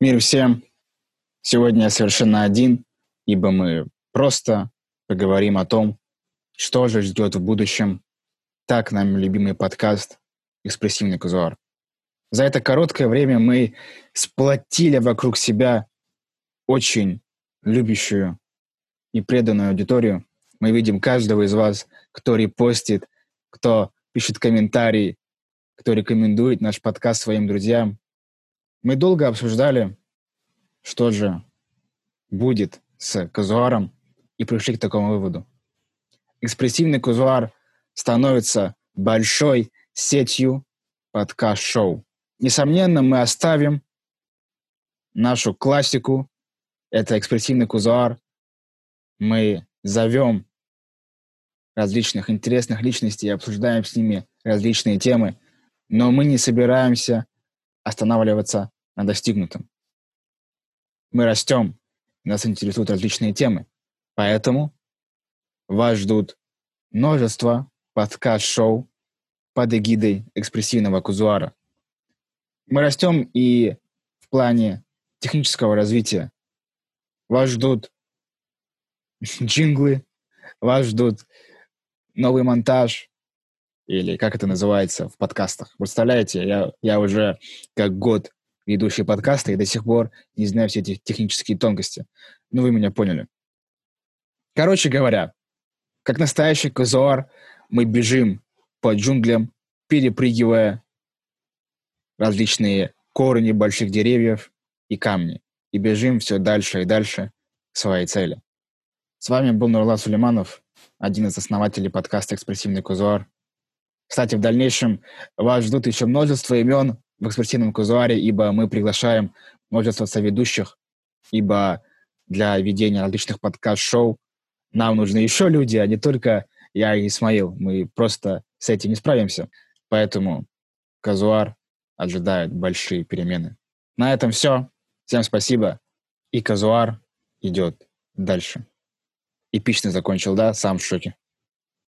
Мир всем! Сегодня я совершенно один, ибо мы просто поговорим о том, что же ждет в будущем так нам любимый подкаст «Экспрессивный казуар». За это короткое время мы сплотили вокруг себя очень любящую и преданную аудиторию. Мы видим каждого из вас, кто репостит, кто пишет комментарии, кто рекомендует наш подкаст своим друзьям. Мы долго обсуждали, что же будет с казуаром, и пришли к такому выводу. Экспрессивный казуар становится большой сетью подкаст-шоу. Несомненно, мы оставим нашу классику, это экспрессивный казуар. Мы зовем различных интересных личностей и обсуждаем с ними различные темы, но мы не собираемся останавливаться на достигнутом. Мы растем, нас интересуют различные темы. Поэтому вас ждут множество подкаст-шоу под эгидой экспрессивного кузуара. Мы растем и в плане технического развития. Вас ждут джинглы, вас ждут новый монтаж, или как это называется в подкастах. Представляете, я, я уже как год ведущий подкаста и до сих пор не знаю все эти технические тонкости. Ну, вы меня поняли. Короче говоря, как настоящий казуар, мы бежим по джунглям, перепрыгивая различные корни больших деревьев и камни. И бежим все дальше и дальше к своей цели. С вами был Нурлан Сулейманов, один из основателей подкаста «Экспрессивный казуар». Кстати, в дальнейшем вас ждут еще множество имен в экспрессивном казуаре, ибо мы приглашаем множество соведущих, ибо для ведения различных подкаст-шоу нам нужны еще люди, а не только я и Исмаил. Мы просто с этим не справимся. Поэтому казуар ожидает большие перемены. На этом все. Всем спасибо. И казуар идет дальше. Эпично закончил, да? Сам в шоке.